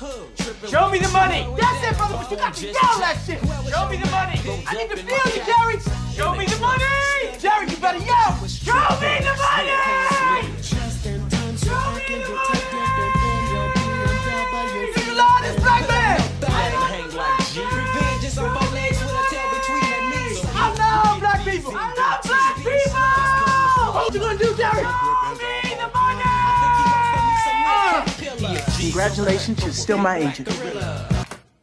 Show me the money. That's it, brother, but you got to yell that shit. Show me the money. I need to feel you, Jerry. Show me the money. Jerry, you better yell. Show me the money. Show me the money. You love this black man. I love black people. I love black people. What you gonna do, Jerry? Congratulations, you're still my agent.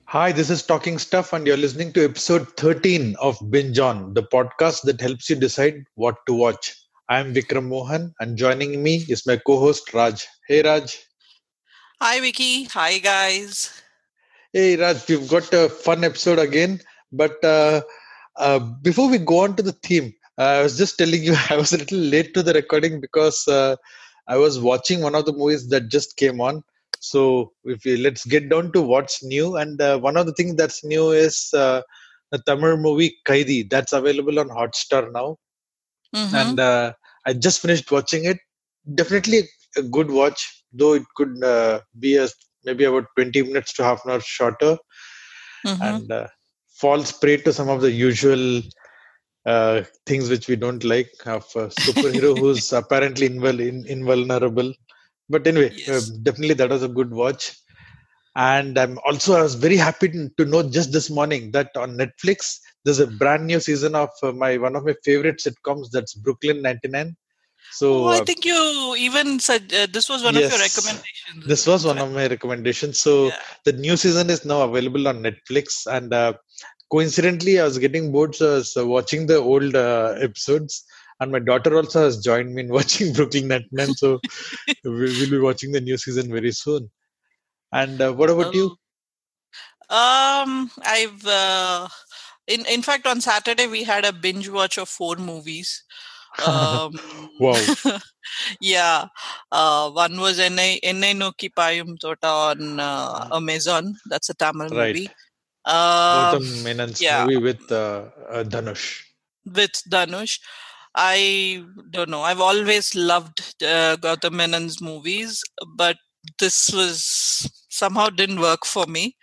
Hi, this is Talking Stuff, and you're listening to episode 13 of Binge On, the podcast that helps you decide what to watch. I'm Vikram Mohan, and joining me is my co host Raj. Hey, Raj. Hi, Vicky. Hi, guys. Hey, Raj, we've got a fun episode again. But uh, uh, before we go on to the theme, uh, I was just telling you I was a little late to the recording because uh, I was watching one of the movies that just came on. So if we, let's get down to what's new. And uh, one of the things that's new is uh, the Tamil movie Kaidi. That's available on Hotstar now. Mhm. And uh, I just finished watching it. Definitely a good watch, though it could uh, be a, maybe about 20 minutes to half an hour shorter Mhm. and uh, falls prey to some of the usual uh, things which we don't like of a superhero who's apparently invul- in, invulnerable. But anyway, Yes. uh, definitely that was a good watch. And I'm also I was very happy to know just this morning that on Netflix there's a brand new season of uh, my one of my favorite sitcoms that's Brooklyn 99. So oh, I uh, think you even said uh, this was one of your recommendations. this was one of my recommendations. So Yeah. the new season is now available on Netflix, and uh, coincidentally, I was getting bored, so I was uh, watching the old uh, episodes. And my daughter also has joined me in watching Brooklyn Nine-Nine, so we will be watching the new season very soon. And uh, what about you? Um, I've uh, in in fact on Saturday we had a binge watch of four movies. Um, Wow. yeah, uh, one was Ennai Ennai Nokki Payum Tota on uh, Amazon. That's a Tamil Right. movie. Uh, Gautam Menon's yeah. movie with uh, uh, Dhanush. with Dhanush. I don't know. I've always loved uh, Gautam Menon's movies, but this was somehow didn't work for me.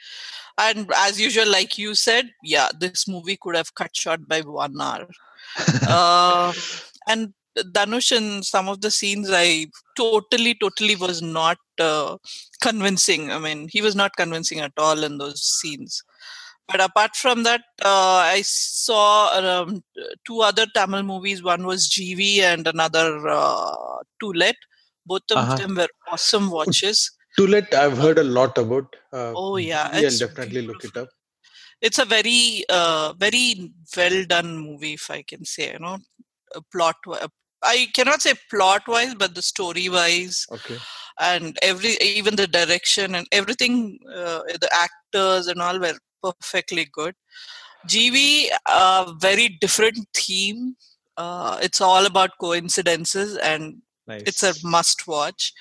And as usual, like you said, yeah, this movie could have cut short by one hour. uh, and Dhanush in some of the scenes, I totally, totally was not uh, convincing. I mean, he was not convincing at all in those scenes. But apart from that, uh, I saw um, two other Tamil movies. One was GV and another uh, To Let. Both of Uh-huh. them were awesome watches. To Let, I've heard a lot about. Uh, Oh, yeah, it's definitely look it up. It's a very, uh, very well done movie, if I can say. You know, a plot. I cannot say plot wise, but the story wise Okay. and every even the direction and everything, uh, the actors and all were perfectly good. GV, uh, very different theme. Uh, it's all about coincidences and Nice. it's a must watch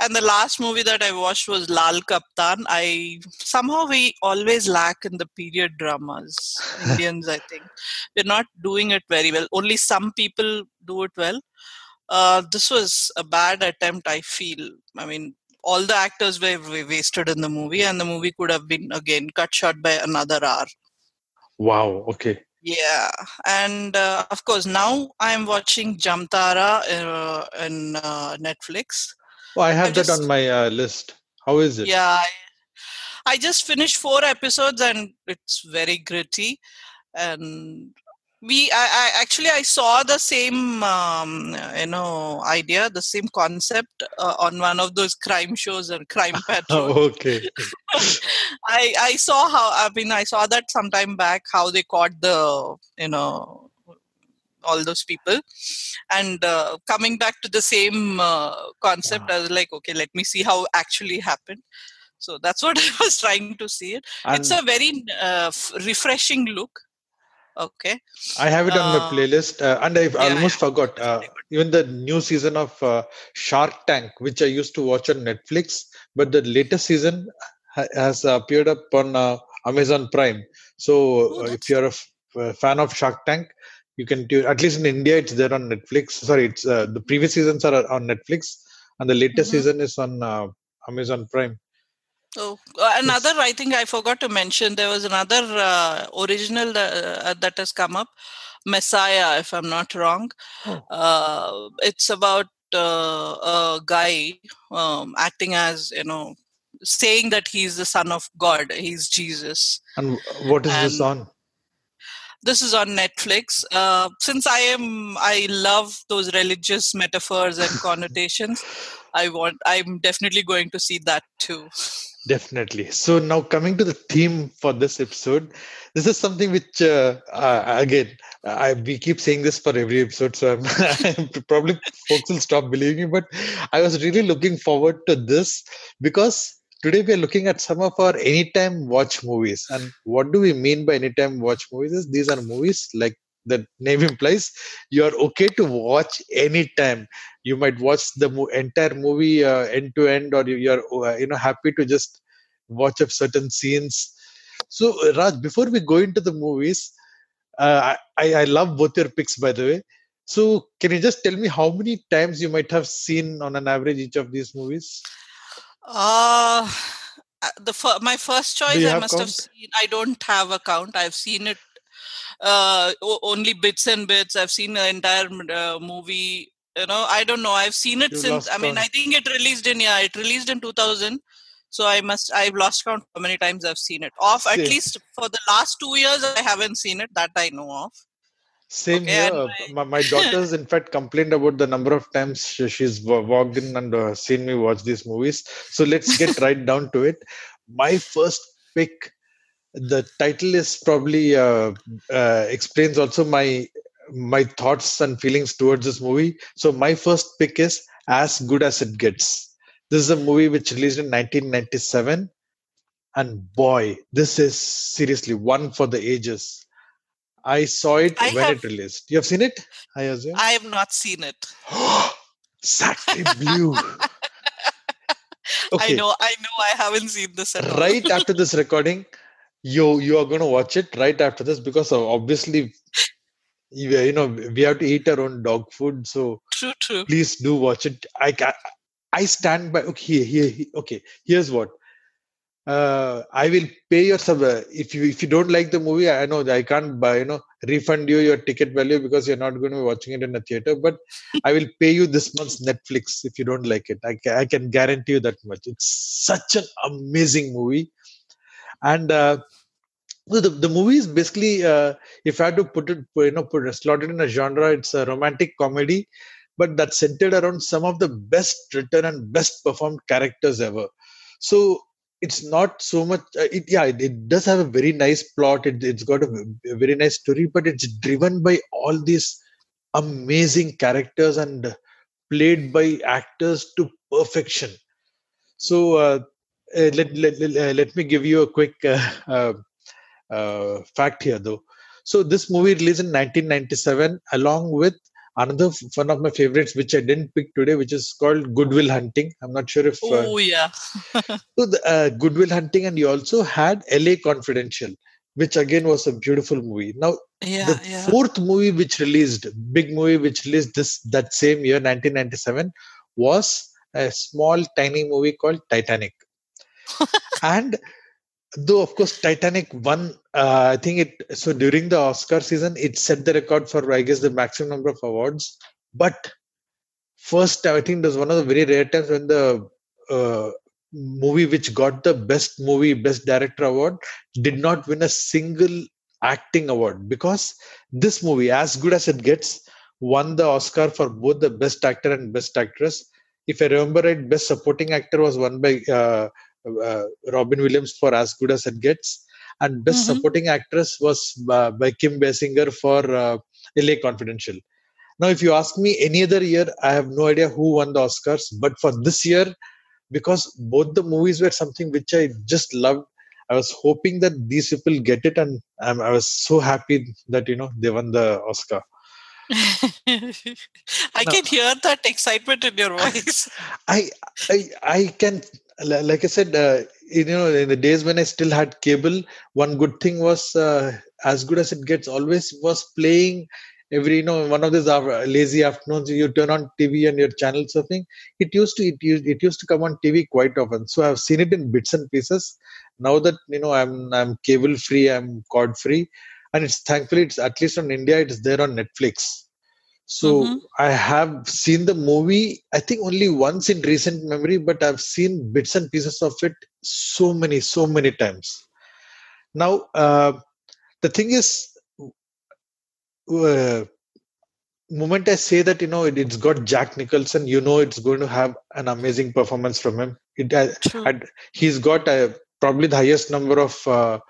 and the last movie that i watched was lal kaptan i somehow we always lack in the period dramas indians i think we're not doing it very well only some people do it well uh, this was a bad attempt i feel i mean all the actors were wasted in the movie and the movie could have been again cut short by another hour Wow. Okay. yeah, and uh, of course now I'm watching Jamtara uh, in uh, Netflix. Oh, I have I've that just- on my uh, list. How is it? Yeah, I, I just finished four episodes and it's very gritty, and we I, I actually I saw the same um, you know idea, the same concept uh, on one of those crime shows and Crime Patrol. Okay. I I saw how I mean I saw that sometime back how they caught the you know all those people. And uh, coming back to the same uh, concept I was like okay let me see how actually happened. So that's what I was trying to see it. It's a very uh, f- refreshing look okay I have it on my uh, playlist, uh, and I yeah, almost yeah, forgot. Uh, even the new season of uh, Shark Tank, which I used to watch on Netflix, but the latest season ha- has appeared up on uh, Amazon Prime. So Oh, uh, if you're a, f- fan of Shark Tank, you can tune. At least in India, it's there on Netflix. Sorry, it's uh, the previous seasons are on Netflix, and the latest Mhm. season is on uh, Amazon Prime. Oh, uh, another, I think I forgot to mention, there was another uh, original that, uh, that has come up, Messiah, if I'm not wrong. Oh. Uh, it's about uh, a guy um, acting as, you know, saying that he's the son of God, he's Jesus. And what is this on? This is on Netflix. Uh, since I am, I love those religious metaphors and connotations. I want. I'm definitely going to see that too. Definitely. So now coming to the theme for this episode, this is something which uh, uh, again I we keep saying this for every episode, so I'm, I'm probably folks will stop believing me. But I was really looking forward to this because today we are looking at some of our anytime watch movies. And what do we mean by anytime watch movies? Is these are movies like the name implies you are okay to watch anytime you might watch the mo- entire movie uh, end to end or you, you're uh, you know happy to just watch up certain scenes so raj before we go into the movies uh, I, I love both your picks by the way so can you just tell me how many times you might have seen on an average each of these movies Uh, uh, the fir- my first choice I have must have seen. I don't have a count. I've seen it uh, only bits and bits. I've seen the entire uh, movie. You know, I don't know. I've seen it You since. I mean, count. I think it released in yeah, it released in 2000. So I must. I've lost count how many times I've seen it. Off at least for the last two years, I haven't seen it that I know of. Same Okay, here. My, my daughter's, in fact, complained about the number of times she, she's walked in and uh, seen me watch these movies. So let's get right down to it. My first pick, the title is probably uh, uh, explains also my my thoughts and feelings towards this movie. So my first pick is As Good as It Gets. This is a movie which released in 1997, and boy, this is seriously one for the ages. I saw it I when have- it released. You have seen it? I assume. I have not seen it. Sacre bleu. I know. I know. I haven't seen this at all. right after this recording you you are going to watch it right after this because obviously you, know we have to eat our own dog food so True. True. please do watch it i i stand by okay here, here, okay here's what uh, I will pay your sub. Uh, if you if you don't like the movie, I know I can't buy you know refund you your ticket value because you're not going to be watching it in a theater. But I will pay you this month's Netflix if you don't like it. I I can guarantee you that much. It's such an amazing movie, and uh, the the movie is basically uh, if I had to put it you know put slot it in a genre, it's a romantic comedy, but that's centered around some of the best written and best performed characters ever. So it's not so much uh, it, yeah it, it does have a very nice plot it, it's got a, a very nice story but it's driven by all these amazing characters and played by actors to perfection so uh, uh, let, let, let, uh, let me give you a quick uh, fact here though so this movie released in 1997 along with another one of my favorites which i didn't pick today which is called goodwill hunting i'm not sure if Oh yeah. so the uh, Goodwill Hunting, and you also had L.A. Confidential, which again was a beautiful movie. Now Yeah. the Yeah. fourth movie which released, big movie which released this that same year, 1997, was a small tiny movie called Titanic. And though of course Titanic won, uh, I think it so during the Oscar season it set the record for I guess the maximum number of awards. But first, I think it was one of the very rare times when the uh, movie which got the best movie best director award did not win a single acting award because this movie as good as it gets won the oscar for both the best actor and best actress if i remember right best supporting actor was won by uh, robin williams for as good as it gets and best Mhm. supporting actress was uh, by kim basinger for uh, la confidential now if you ask me any other year i have no idea who won the oscars but for this year because both the movies were something which I just loved. I was hoping that these people get it, and um, I was so happy that you know they won the Oscar. I No. can hear that excitement in your voice. I I I can like I said, uh, you know, in the days when I still had cable, one good thing was uh, as good as it gets. Always was playing every you know one of these lazy afternoons you turn on tv and you're channel surfing. It used to it used, it used to come on tv quite often. So i've seen it in bits and pieces. Now that you know i'm i'm cable free i'm cord free and it's thankfully it's at least on india it's there on netflix so mm-hmm. I have seen the movie, I think only once in recent memory, but I've seen bits and pieces of it so many, so many times. Now, uh, the thing is, uh, moment I say that you know it, has got Jack Nicholson, you know it's going to have an amazing performance from him. It uh, he's got uh, probably the highest number of uh,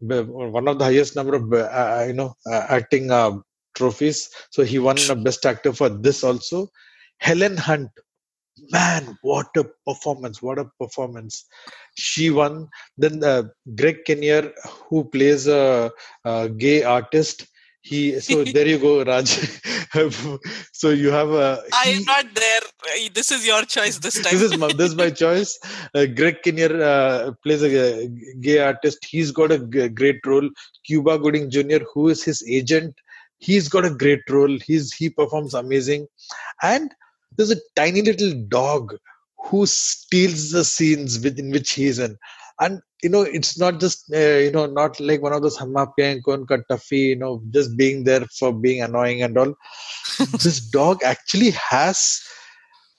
one of the highest number of uh, uh, you know acting trophies. So he won a Best Actor for this also. Helen Hunt, man, what a performance! What a performance! She won. Then uh, Greg Kinnear, who plays a, a gay artist, he so there you go raj so you have a he, i'm not there this is your choice this time this is my, this is my choice uh, greg kinnear uh, plays a, a, gay artist he's got a g- great role cuba gooding jr who is his agent he's got a great role. He's he performs amazing. And there's a tiny little dog who steals the scenes within which he's in. And you know it's not just uh, you know not like one of those hamapya and tuffy you know just being there for being annoying and all. This dog actually has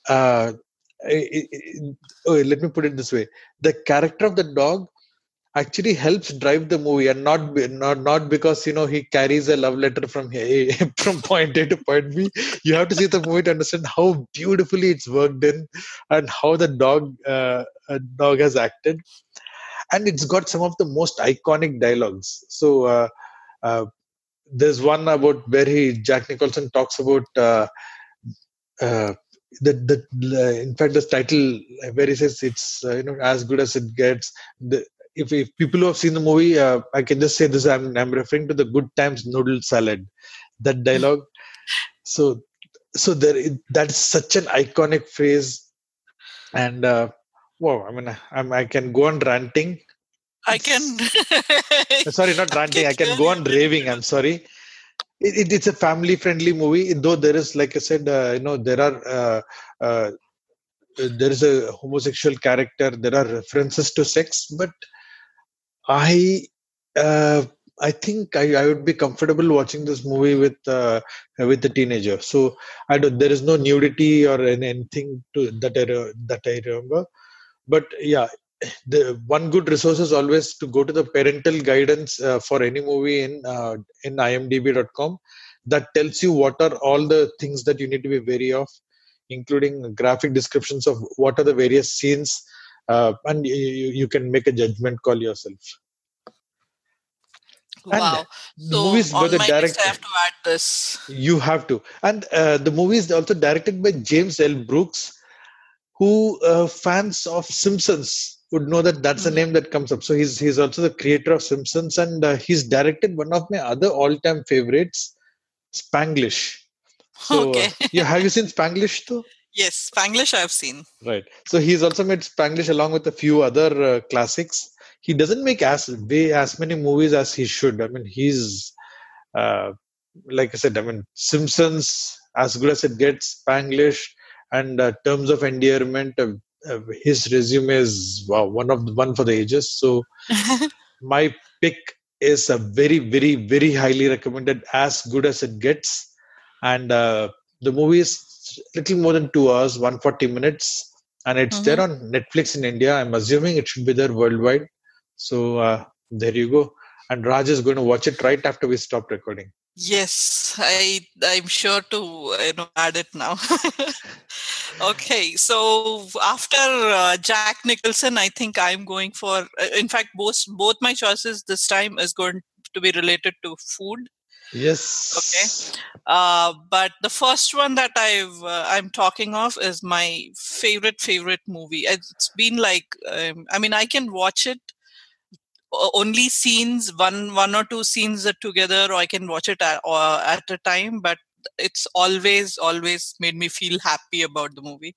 uh, it, it, oh, let me put it this way. The character of the dog actually helps drive the movie and not not not because you know he carries a love letter from A, from point A to point B. You have to see the movie to understand how beautifully it's worked in and how the dog uh, dog has acted, and it's got some of the most iconic dialogues. So. Uh, uh, there's one about where he Jack Nicholson talks about uh, uh, the, the in fact the title where he says it's uh, you know as good as it gets the if, if people who have seen the movie, uh, I can just say this: I'm I'm referring to the Good Times noodle salad, that dialogue. so, so there that's such an iconic phrase, and uh, wow, I mean, I'm, I can go on ranting. I can. sorry, not ranting. I can, I can go on raving. I'm sorry. It, it, it's a family friendly movie though there is like i said uh, you know there are uh, uh, there is a homosexual character there are references to sex but I uh, I think I, I would be comfortable watching this movie with uh, with a teenager. So I don't. There is no nudity or anything to that I that I remember. But yeah, the one good resource is always to go to the parental guidance uh, for any movie in uh, in imdb.com that tells you what are all the things that you need to be wary of including graphic descriptions of what are the various scenes uh, and you, you can make a judgment call yourself. Wow. And so movies on my direct, list, I have to add this. You have to. And uh, the movie is also directed by James L. Brooks, who uh, fans of Simpsons would know that that's mm-hmm. the name that comes up. So he's he's also the creator of Simpsons, and uh, he's directed one of my other all-time favorites, Spanglish. So, okay. yeah, have you seen Spanglish though? Yes, Spanglish I've seen. Right. So he's also made Spanglish along with a few other uh, classics. He doesn't make as way as many movies as he should. I mean, he's uh, like I said. I mean, Simpsons as good as it gets. Spanglish and uh, Terms of Endearment. Uh, uh, his resume is wow, one of the one for the ages. So my pick is a very, very, very highly recommended. As good as it gets, and uh, the movie is little more than two hours, 140 minutes, and it's mm-hmm. there on Netflix in India. I'm assuming it should be there worldwide. So uh, there you go. And Raj is going to watch it right after we stop recording. Yes, I I'm sure to you know add it now. okay, so after uh, Jack Nicholson, I think I'm going for. Uh, in fact, both both my choices this time is going to be related to food. Yes. Okay. Uh, but the first one that I've uh, I'm talking of is my favorite favorite movie. It's been like um, I mean I can watch it only scenes one one or two scenes together or I can watch it at, at a time. But it's always always made me feel happy about the movie.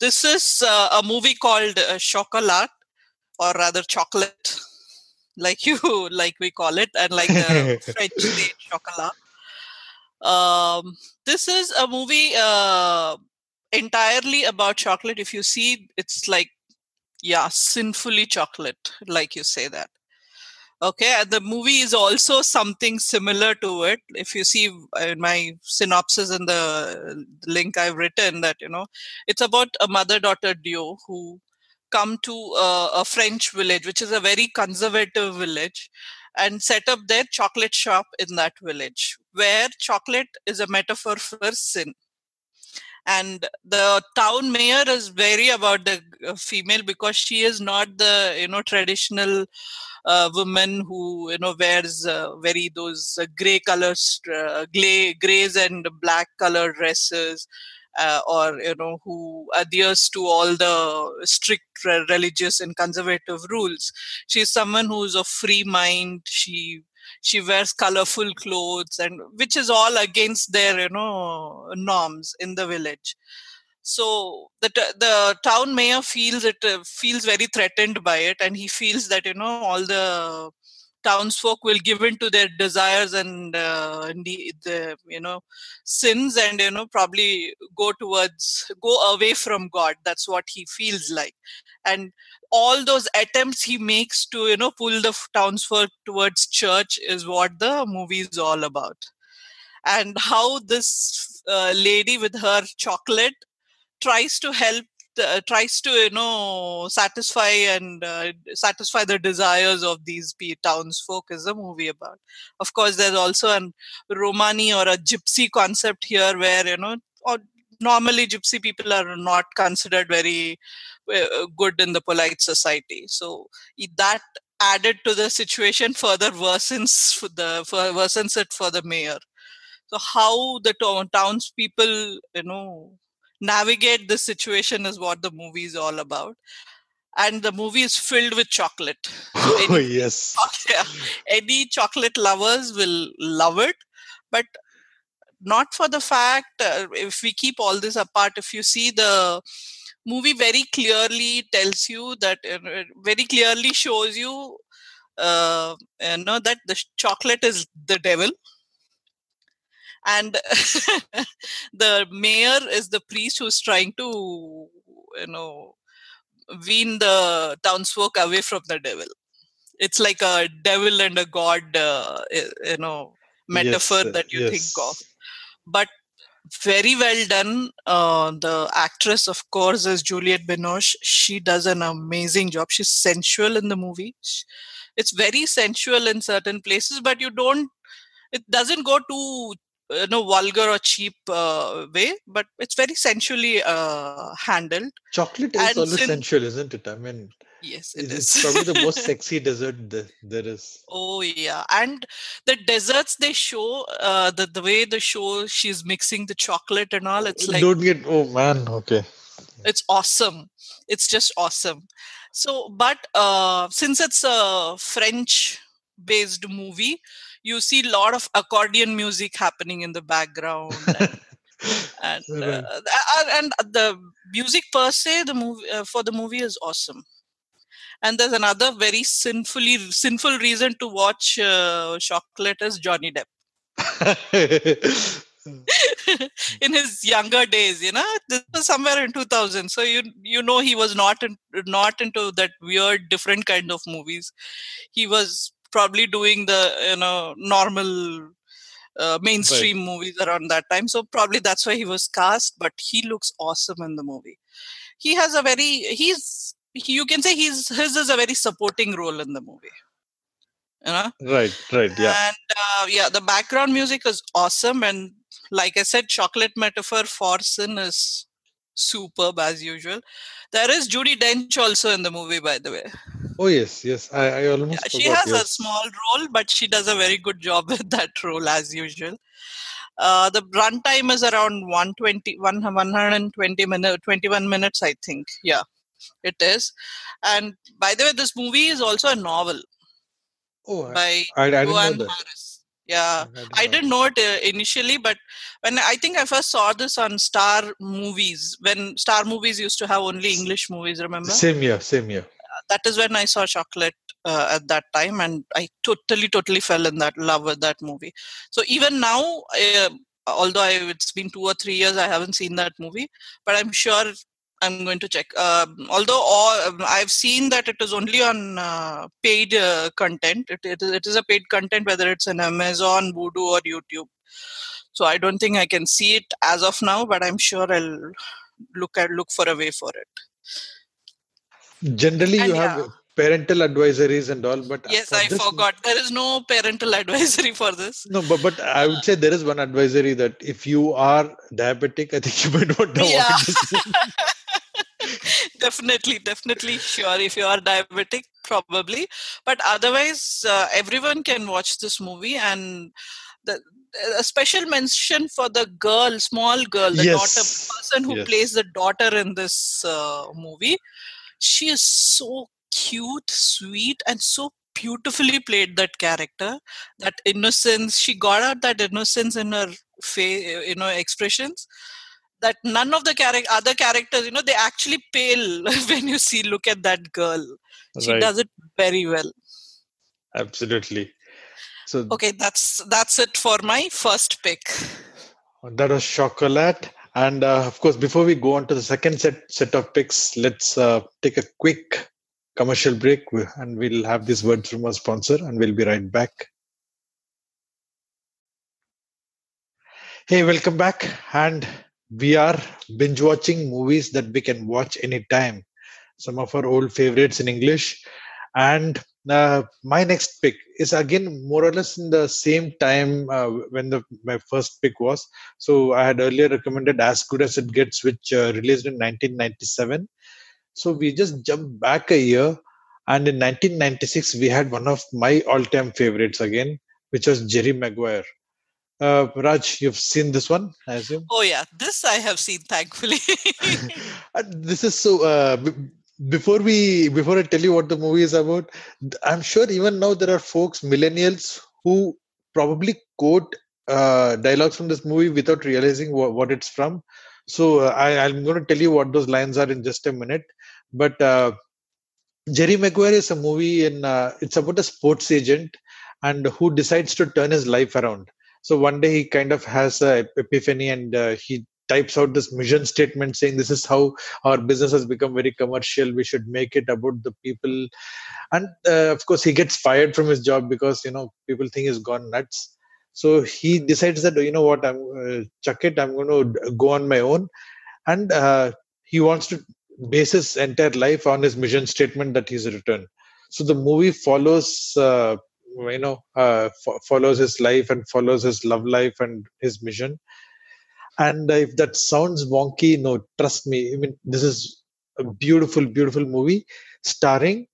This is uh, a movie called uh, Chocolat, or rather Chocolate like you like we call it and like the french state chocolat Um, this is a movie uh, entirely about chocolate. If you see, it's like, yeah, sinfully chocolate, like you say that. Okay, and the movie is also something similar to it. If you see in my synopsis in the link I've written, that you know, it's about a mother-daughter duo who come to a, a French village, which is a very conservative village, and set up their chocolate shop in that village, where chocolate is a metaphor for sin. And the town mayor is very about the uh, female because she is not the you know traditional uh, woman who you know wears uh, very those uh, gray colors uh, gray grays and black color dresses uh, or you know who adheres to all the strict religious and conservative rules. She's someone who's of free mind. She she wears colorful clothes and which is all against their you know norms in the village. So the the town mayor feels it uh, feels very threatened by it and he feels that you know all the townsfolk will give in to their desires and uh, the, the you know sins and you know probably go towards go away from god. That's what he feels like. And all those attempts he makes to you know pull the townsfolk towards church is what the movie is all about. And how this uh, lady with her chocolate tries to help uh, tries to you know satisfy and uh, satisfy the desires of these townsfolk is a movie about. Of course there's also a romani or a gypsy concept here where you know or normally gypsy people are not considered very uh, good in the polite society. So that added to the situation further worsens the worsens it for the mayor. So how the townspeople you know navigate this situation is what the movie is all about. And the movie is filled with chocolate. Oh any, yes. Yeah, any chocolate lovers will love it. But not for the fact uh, if we keep all this apart if you see the movie very clearly tells you that uh, very clearly shows you uh, you know that the chocolate is the devil and the mayor is the priest who's trying to you know wean the townsfolk away from the devil. It's like a devil and a god uh, you know metaphor yes, that you yes. think of. But very well done uh, the actress of course is juliette binoche. She does an amazing job. She's sensual in the movie. It's very sensual in certain places but you don't it doesn't go too you know vulgar or cheap uh, way but it's very sensually uh, handled. Chocolate is and always sensual isn't it? I mean yes it it's is. probably the most sexy dessert there is. Oh yeah. And the desserts they show uh, the, the way the show she's mixing the chocolate and all it's like don't get oh man okay. It's awesome. It's just awesome. So but uh, since it's a french based movie you see a lot of accordion music happening in the background and and, uh, and the music per se the movie uh, for the movie is awesome. And there's another very sinfully sinful reason to watch uh, chocolate is johnny depp. In his younger days you know this was somewhere in 2000 so you you know he was not in, not into that weird different kind of movies. He was probably doing the you know normal uh, mainstream right. movies around that time. So probably that's why he was cast but he looks awesome in the movie. He has a very he's he, you can say he's his is a very supporting role in the movie. You know? Right right yeah. And uh, yeah the background music is awesome and like i said chocolate metaphor for sin is superb as usual. There is judi dench also in the movie by the way Oh yes, yes. I, I almost. Yeah, she forgot, has yes. a small role, but she does a very good job with that role as usual. Uh, the runtime is around 120, 120 minutes, 21 minutes, I think. Yeah, it is. And by the way, this movie is also a novel. Oh, by I, I didn't know that. Harris. Yeah, I didn't know it uh, initially, but when I think I first saw this on Star Movies, when Star Movies used to have only English movies, remember? Same year, same year that is when I saw Chocolate uh, at that time, and I totally, totally fell in that love with that movie. So even now, uh, although I, it's been two or three years, I haven't seen that movie. But I'm sure I'm going to check. Um, although all, um, I've seen that it is only on uh, paid uh, content. It, it, it is a paid content, whether it's on Amazon, Vudu, or YouTube. So I don't think I can see it as of now, but I'm sure I'll look at look for a way for it. Generally, And you yeah. have parental advisories and all, but Yes, for I this- forgot. There is no parental advisory for this. No, but but I would say there is one advisory that if you are diabetic, I think you might want to Yeah. this. definitely definitely sure if you are diabetic probably but otherwise uh, everyone can watch this movie and the a special mention for the girl small girl the daughter person who yes. plays the daughter in this uh, movie she is so cute sweet and so beautifully played that character that innocence she got out that innocence in her face you know expressions that none of the character other characters you know they actually pale when you see look at that girl she Right. does it very well Absolutely. So okay that's that's it for my first pick that was chocolate. And uh, of course, before we go on to the second set set of picks, let's uh, take a quick commercial break, and we'll have these words from our sponsor, and we'll be right back. Hey, welcome back. And we are binge watching movies that we can watch anytime. Some of our old favorites in English. And uh, my next pick is again more or less in the same time uh, when the my first pick was. So I had earlier recommended As Good as It Gets, which uh, released in 1997. So we just jumped back a year, and in 1996 we had one of my all-time favorites again, which was Jerry Maguire. Uh, Raj, you've seen this one, I assume. oh yeah this i have seen thankfully this is so. Uh, before we, before I tell you what the movie is about, I'm sure even now there are folks, millennials, who probably quote uh, dialogues from this movie without realizing wha- what it's from. So uh, I, I'm going to tell you what those lines are in just a minute. But uh, Jerry Maguire is a movie in. Uh, it's about a sports agent and who decides to turn his life around. So one day he kind of has a epiphany and uh, he types out this mission statement saying this is how our business has become very commercial. We should make it about the people. And uh, of course he gets fired from his job because you know people think he's gone nuts. So he decides that you know what? I'm uh, chuck it. I'm going to go on my own. And uh, he wants to base his entire life on his mission statement that he's written. So the movie follows uh, you know uh, fo- follows his life and follows his love life and his mission and if that sounds wonky no trust me. I mean this is a beautiful beautiful movie starring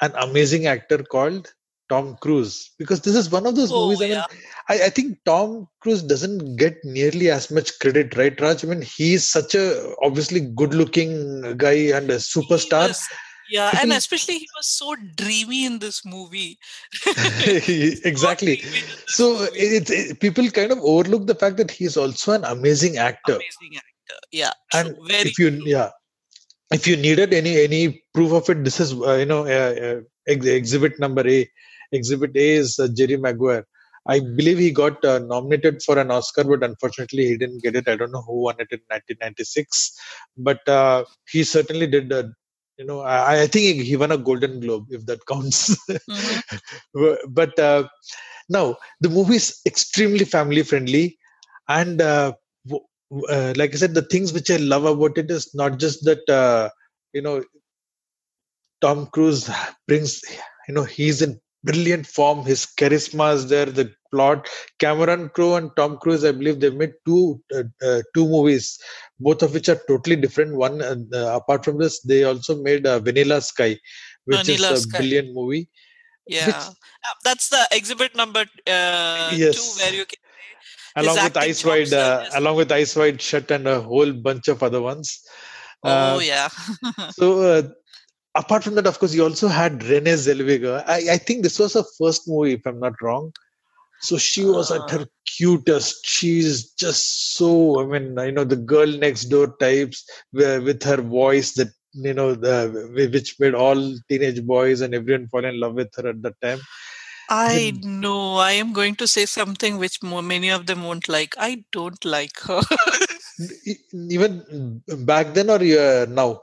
an amazing actor called tom cruise. Because this is one of those Oh, movies i mean yeah. I, I think tom cruise doesn't get nearly as much credit right raj? I mean he's such a obviously good looking guy and a superstar. was- yeah and especially he was so dreamy in this movie. Exactly. So dreamy this so it, it, people kind of overlook the fact that he's also an amazing actor. Amazing actor. Yeah true. and very if you yeah if you needed any any proof of it this is uh, you know uh, uh, ex- exhibit number a. Exhibit a is uh, jerry maguire. I believe he got uh, nominated for an oscar but unfortunately he didn't get it. I don't know who won it in 1996 but uh, he certainly did uh, you know I, I think he won a golden globe if that counts Mhm. but uh, now the movie is extremely family friendly and uh, w- w- uh, like i said the things which i love about it is not just that uh, you know tom cruise brings you know he's in brilliant form. His charisma is there. The plot. Cameron crowe and tom cruise i believe they've made two uh, uh, two movies both of which are totally different. One uh, apart from this they also made uh, vanilla sky which Vanilla is a Sky. brilliant movie yeah. Uh, that's the exhibit number uh, Yes. two where you can along with eyes wide uh, along with eyes wide shut and a whole bunch of other ones. Oh yeah. so uh, apart from that of course you also had renee zellweger I, I think this was her first movie if i'm not wrong so she was at Ah. her cutest she's just so i mean you know the girl next door types where, with her voice that you know the which made all teenage boys and everyone fall in love with her at that time I know I am going to say something which many of them won't like. I don't like her. Even back then or uh, now?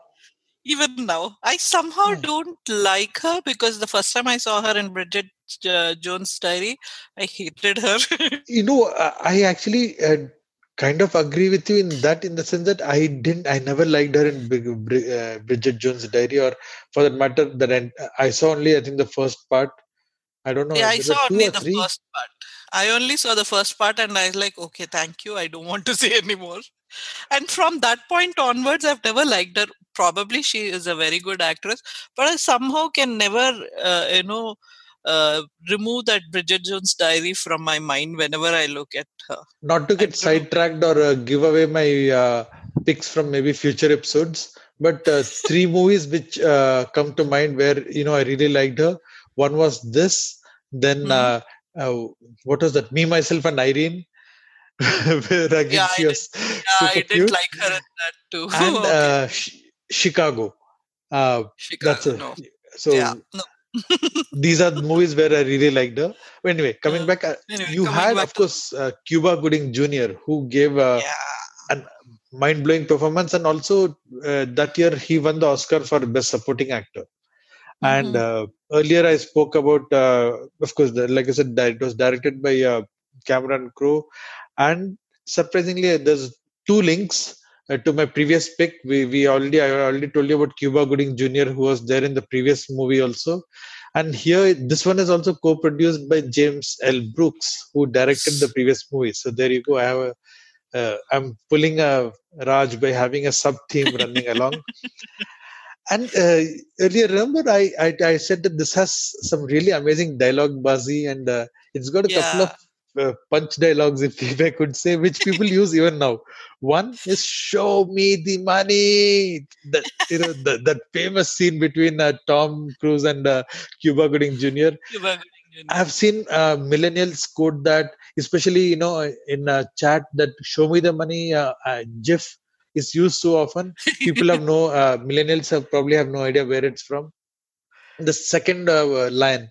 Even now, I somehow Hmm. don't like her because the first time I saw her in Bridget uh, Jones' Diary, I hated her. You know, I actually uh, kind of agree with you in that, in the sense that I didn't, I never liked her in uh, Bridget Jones' Diary, or for that matter, that I, I saw only, I think, the first part. I don't know. yeah, I saw only the first part. I only saw the first part and I was like, okay, thank you. I don't want to say anymore. And from that point onwards, I've never liked her. Probably she is a very good actress, but I somehow can never, uh, you know, uh, remove that Bridget Jones' Diary from my mind whenever I look at her. not to get sidetracked or uh, give away my uh, picks from maybe future episodes but uh, three movies which uh, come to mind where you know i really liked her one was this then Mhm. uh, uh, what was that me myself and irene Yeah, I was Yeah, I did like her in that too. and Okay. uh, Ch- chicago uh, that's Chicago, a, no. so Yeah, no. these are the movies where i really liked her but anyway coming Uh, back uh, Anyway, you coming had back of to course uh, cuba gooding jr who gave uh, yeah, mind-blowing performance and also uh, that year he won the oscar for best supporting actor and Mhm. uh, earlier i spoke about uh, of course the, like i said it was directed by uh, cameron crowe and surprisingly there's two links uh, to my previous pick. We we already i already told you about cuba gooding jr who was there in the previous movie also. And here this one is also co-produced by james l. Brooks who directed the previous movie. So there you go. I have a uh, I'm pulling a Raj by having a sub theme running along. And uh, earlier, remember, I, I I said that this has some really amazing dialogue, Bazi, and uh, it's got a couple of uh, punch dialogues, if, I could say, which people use even now. One is "Show me the money." That you know, the, that famous scene between uh, Tom Cruise and uh, Cuba Gooding Jr. Cuba. I've seen uh, millennials quote that, especially you know in a chat that "show me the money" uh, uh, GIF is used so often. People have no uh, millennials have probably have no idea where it's from. The second uh, line,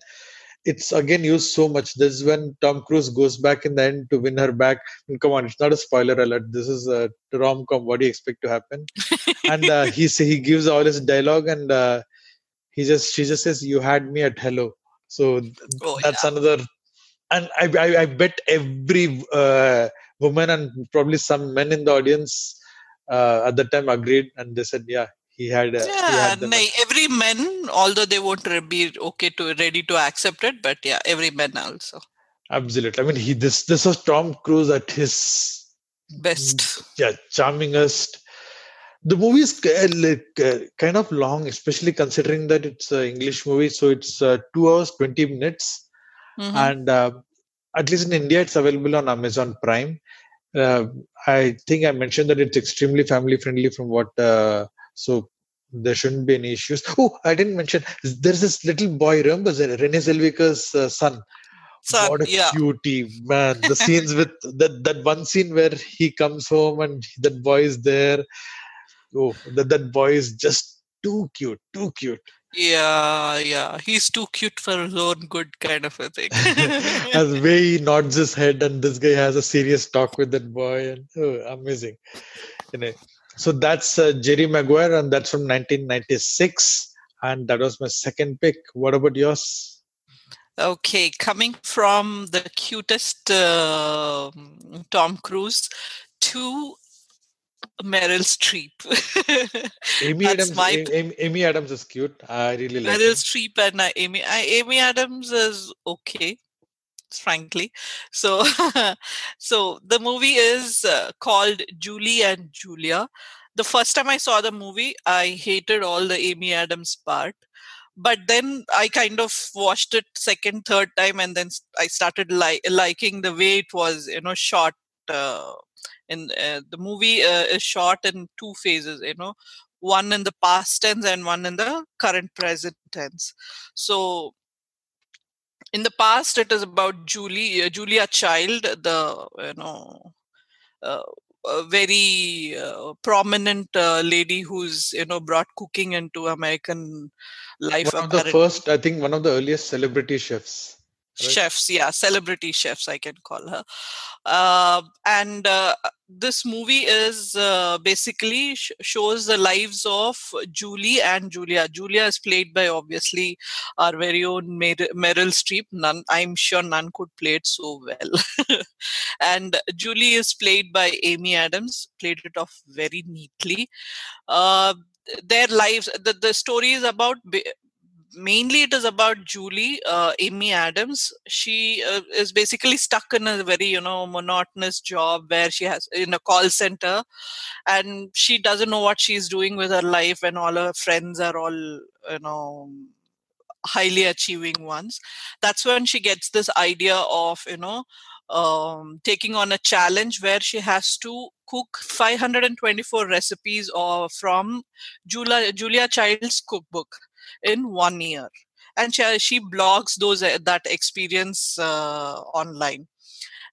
it's again used so much. This is when Tom Cruise goes back in the end to win her back. And come on, it's not a spoiler alert. This is a rom com. What do you expect to happen? and uh, he he gives all his dialogue and uh, he just she just says, "You had me at hello." So th- Oh, that's another and I, I, I bet every uh, woman and probably some men in the audience uh, at that time agreed and they said yeah he had uh, he yeah, had nay, every man, although they won't be okay to ready to accept it, but yeah, every man also absolutely i mean he this this was tom cruise at his best. yeah charmingest the movie is uh, like, uh, kind of long especially considering that it's an english movie so it's uh, 2 hours 20 minutes Mhm. and uh, at least in India, it's available on Amazon Prime. Uh, I think I mentioned that it's extremely family friendly from what, uh, so there shouldn't be any issues. Oh, I didn't mention there's this little boy, remember Renee Zellweger's uh, son? Son, what a yeah. cutie, man. The scenes with that, that one scene where he comes home and that boy is there. Oh, that, that boy is just too cute, too cute. Yeah, yeah. He's too cute for his own good, kind of a thing. as way he nods his head and this guy has a serious talk with that boy and oh, amazing you know so that's uh, jerry maguire and that's from 1996 and that was my second pick what about yours okay, coming from the cutest uh, Tom Cruise to Meryl Streep. amy That's adams my Amy, Amy adams is cute i really like Meryl her. Streep and uh, Amy. I, Amy Adams is okay, frankly. So, so the movie is uh, called Julie and Julia. The first time I saw the movie, I hated all the Amy Adams part. But then I kind of watched it second, third time, and then i started li- liking the way it was, you know, shot. Uh, in uh, the movie uh, is shot in two phases, you know, one in the past tense and one in the current present tense. So in the past, it is about Julie, uh, Julia Child, the you know, uh, a very uh, prominent uh, lady who's you know brought cooking into American life. one of the first i think one of the earliest celebrity chefs Right? chefs yeah celebrity chefs i can call her. Uh, and uh, this movie is uh, basically sh- shows the lives of julie and julia. Julia is played by obviously our very own Mer- meryl streep. None i'm sure none could play it so well. And julie is played by amy adams played it off very neatly. Uh, their lives the, the story is about mainly it is about julie uh, amy adams. She uh, is basically stuck in a very you know monotonous job where she has in a call center and she doesn't know what she's doing with her life and all her friends are all you know highly achieving ones. That's when she gets this idea of you know um, taking on a challenge where she has to cook 524 recipes or from Julia, Julia Child's cookbook in one year. And she, she blogs those uh, that experience uh, online.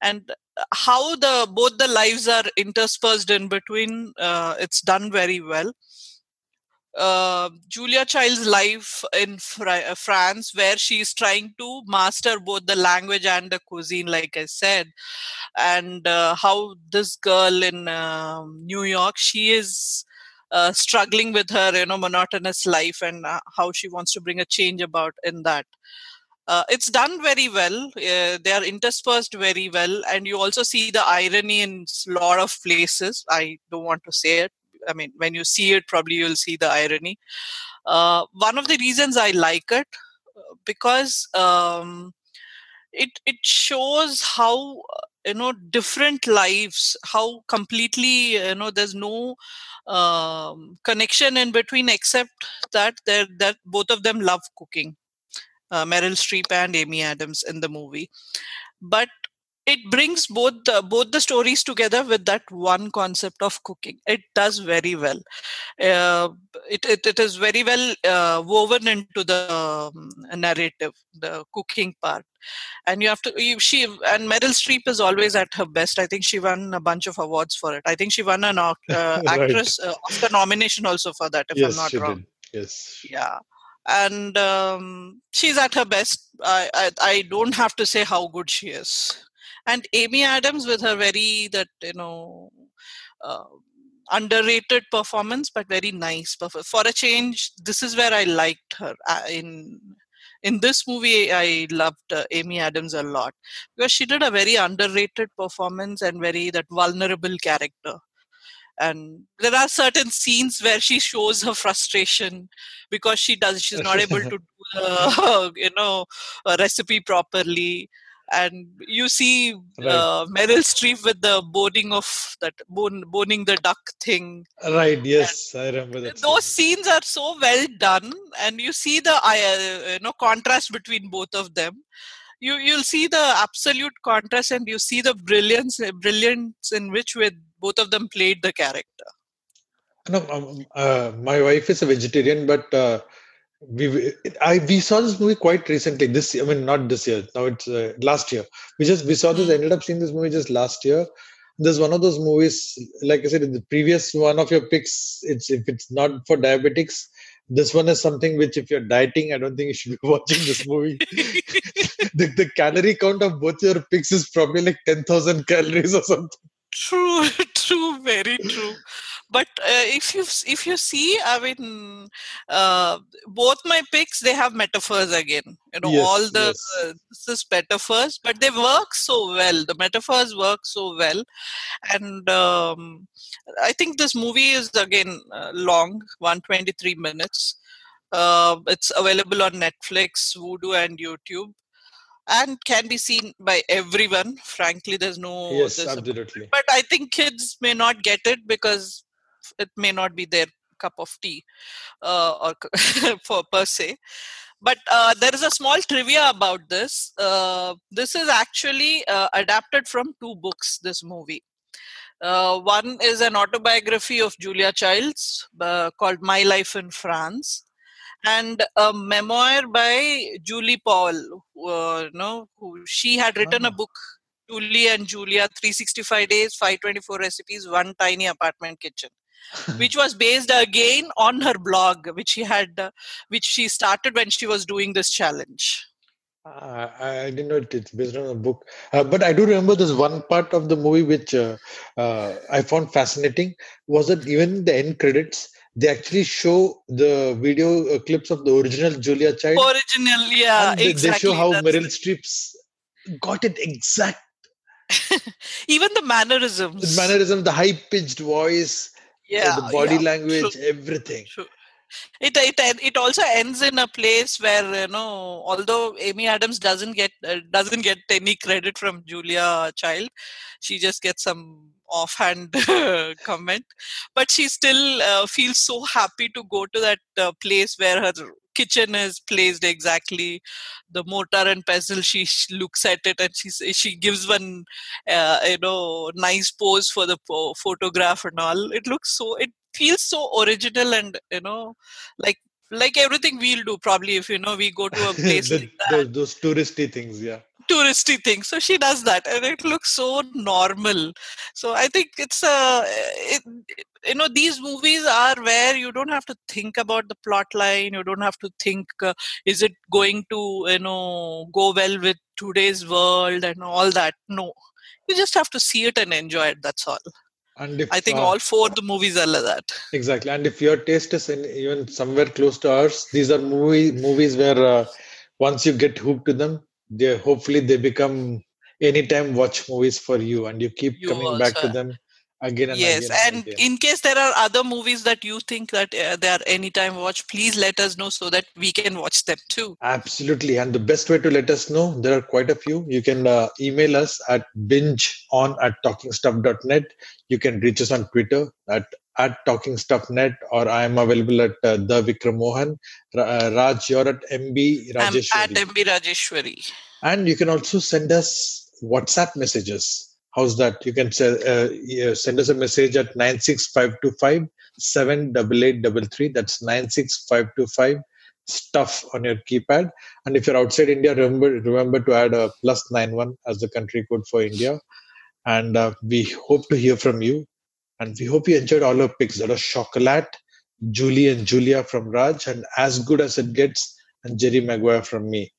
And how the both the lives are interspersed in between, uh, it's done very well uh, Julia Child's life in Fr- France, where she's trying to master both the language and the cuisine, like I said, and uh, how this girl in uh, New York, she is uh, struggling with her, you know, monotonous life, and uh, how she wants to bring a change about in that. Uh, it's done very well. they are interspersed very well, and you also see the irony in a lot of places. I don't want to say it I mean, when you see it, probably you'll see the irony. Uh, one of the reasons I like it because um, it it shows how you know different lives, how completely you know there's no um, connection in between except that they that both of them love cooking. Uh, Meryl Streep and Amy Adams in the movie, but it brings both the, both the stories together with that one concept of cooking. It does very well. Uh, it, it, it is very well uh, woven into the um, narrative the cooking part. And you have to you, she and meryl streep is always at her best. I think she won a bunch of awards for it. I think she won an uh, actress right. Uh, oscar nomination also for that if yes, i'm not wrong. did. yes. Yeah. And um, she's at her best. I, I i don't have to say how good she is and amy adams with her very that you know uh, underrated performance but very nice for a change this is where i liked her. Uh, in in this movie i loved uh, amy adams a lot. Because she did a very underrated performance and very that vulnerable character. And there are certain scenes where she shows her frustration because she does she's not able to do the you know recipe properly and you see right. uh, Meryl Streep with the boning of that bone, boning the duck thing. Right. Yes, and I remember that. Those scene. scenes are so well done, and you see the uh, you know contrast between both of them. You you'll see the absolute contrast, and you see the brilliance brilliance in which with both of them played the character. No, um, uh, my wife is a vegetarian, but uh, we I we saw this movie quite recently. This I mean not this year. Now it's uh, last year. We just we saw this. Hmm. Ended up seeing this movie just last year. There's one of those movies. Like I said, in the previous one of your picks. It's if it's not for diabetics. This one is something which, if you're dieting, I don't think you should be watching this movie. the, the calorie count of both your picks is probably like 10,000 calories or something. True, true, very true but uh, if you if you see i mean uh, both my picks they have metaphors again. You know yes, all the yes. uh, this is metaphors but they work so well. The metaphors work so well. And um, i think this movie is again uh, long 123 minutes. Uh, it's available on netflix vudu and youtube and can be seen by everyone. Frankly there's no yes absolutely. but i think kids may not get it because it may not be their cup of tea uh, or for per se. But uh, there is a small trivia about this. Uh, this is actually uh, adapted from two books this movie. Uh, one is an autobiography of julia childs uh, called my life in france and a memoir by julie powell you know who she had written a ah. book julie and julia 365 days 524 recipes one tiny apartment kitchen which was based again on her blog which she had uh, which she started when she was doing this challenge Uh, I didn't know it, it's based on a book, uh, but I do remember this one part of the movie which uh, uh I found fascinating. Was that even the end credits, they actually show the video uh, clips of the original Julia Child. Original, yeah, they, exactly. They show how Meryl Streep's got it exact. even the mannerisms, the mannerism, the high pitched voice, yeah, the body yeah, language, true, everything. True. It, it it also ends in a place where you know although amy adams doesn't get uh, doesn't get any credit from julia child she just gets some offhand comment but she still uh, feels so happy to go to that uh, place where her kitchen is placed exactly the mortar and pestle. She, looks at it and she she gives one uh, you know nice pose for the photograph and all. It looks so it feels so original and you know like like everything we'll do probably if you know we go to a place the, like that, those, those touristy things yeah. Touristy thing so she does that and it looks so normal. So i think it's a it, you know these movies are where you don't have to think about the plot line. You don't have to think uh, is it going to you know go well with today's world and all that. No. You just have to see it and enjoy it that's all and if, I think uh, all four the movies are like that. Exactly, and if your taste is in even somewhere close to ours, these are movie movies where uh, once you get hooked to them, they hopefully they become anytime watch movies for you, and you keep you coming back to them again and yes again and, again. in case there are other movies that you think that uh, they are anytime watch please let us know so that we can watch them too. Absolutely and the best way to let us know there are quite a few. You can uh, email us at binge on at talkingstuff.net you can reach us on twitter at at talkingstuffnet or i am available at uh, the vikram mohan. Uh, raj you're at mb rajeshwari I'm at mb rajeshwari. And you can also send us whatsapp messages How's that? You can send, uh, send us a message at 96525 78833. That's 96525 stuff on your keypad. And if you're outside India, remember remember to add a plus nine one as the country code for India. And uh, we hope to hear from you. And we hope you enjoyed all our picks. That are Chocolat, Julie and Julia from Raj, and As Good as It Gets, and Jerry Maguire from me.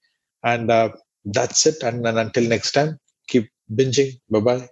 And uh, that's it. And, and until next time, binging. Bye bye.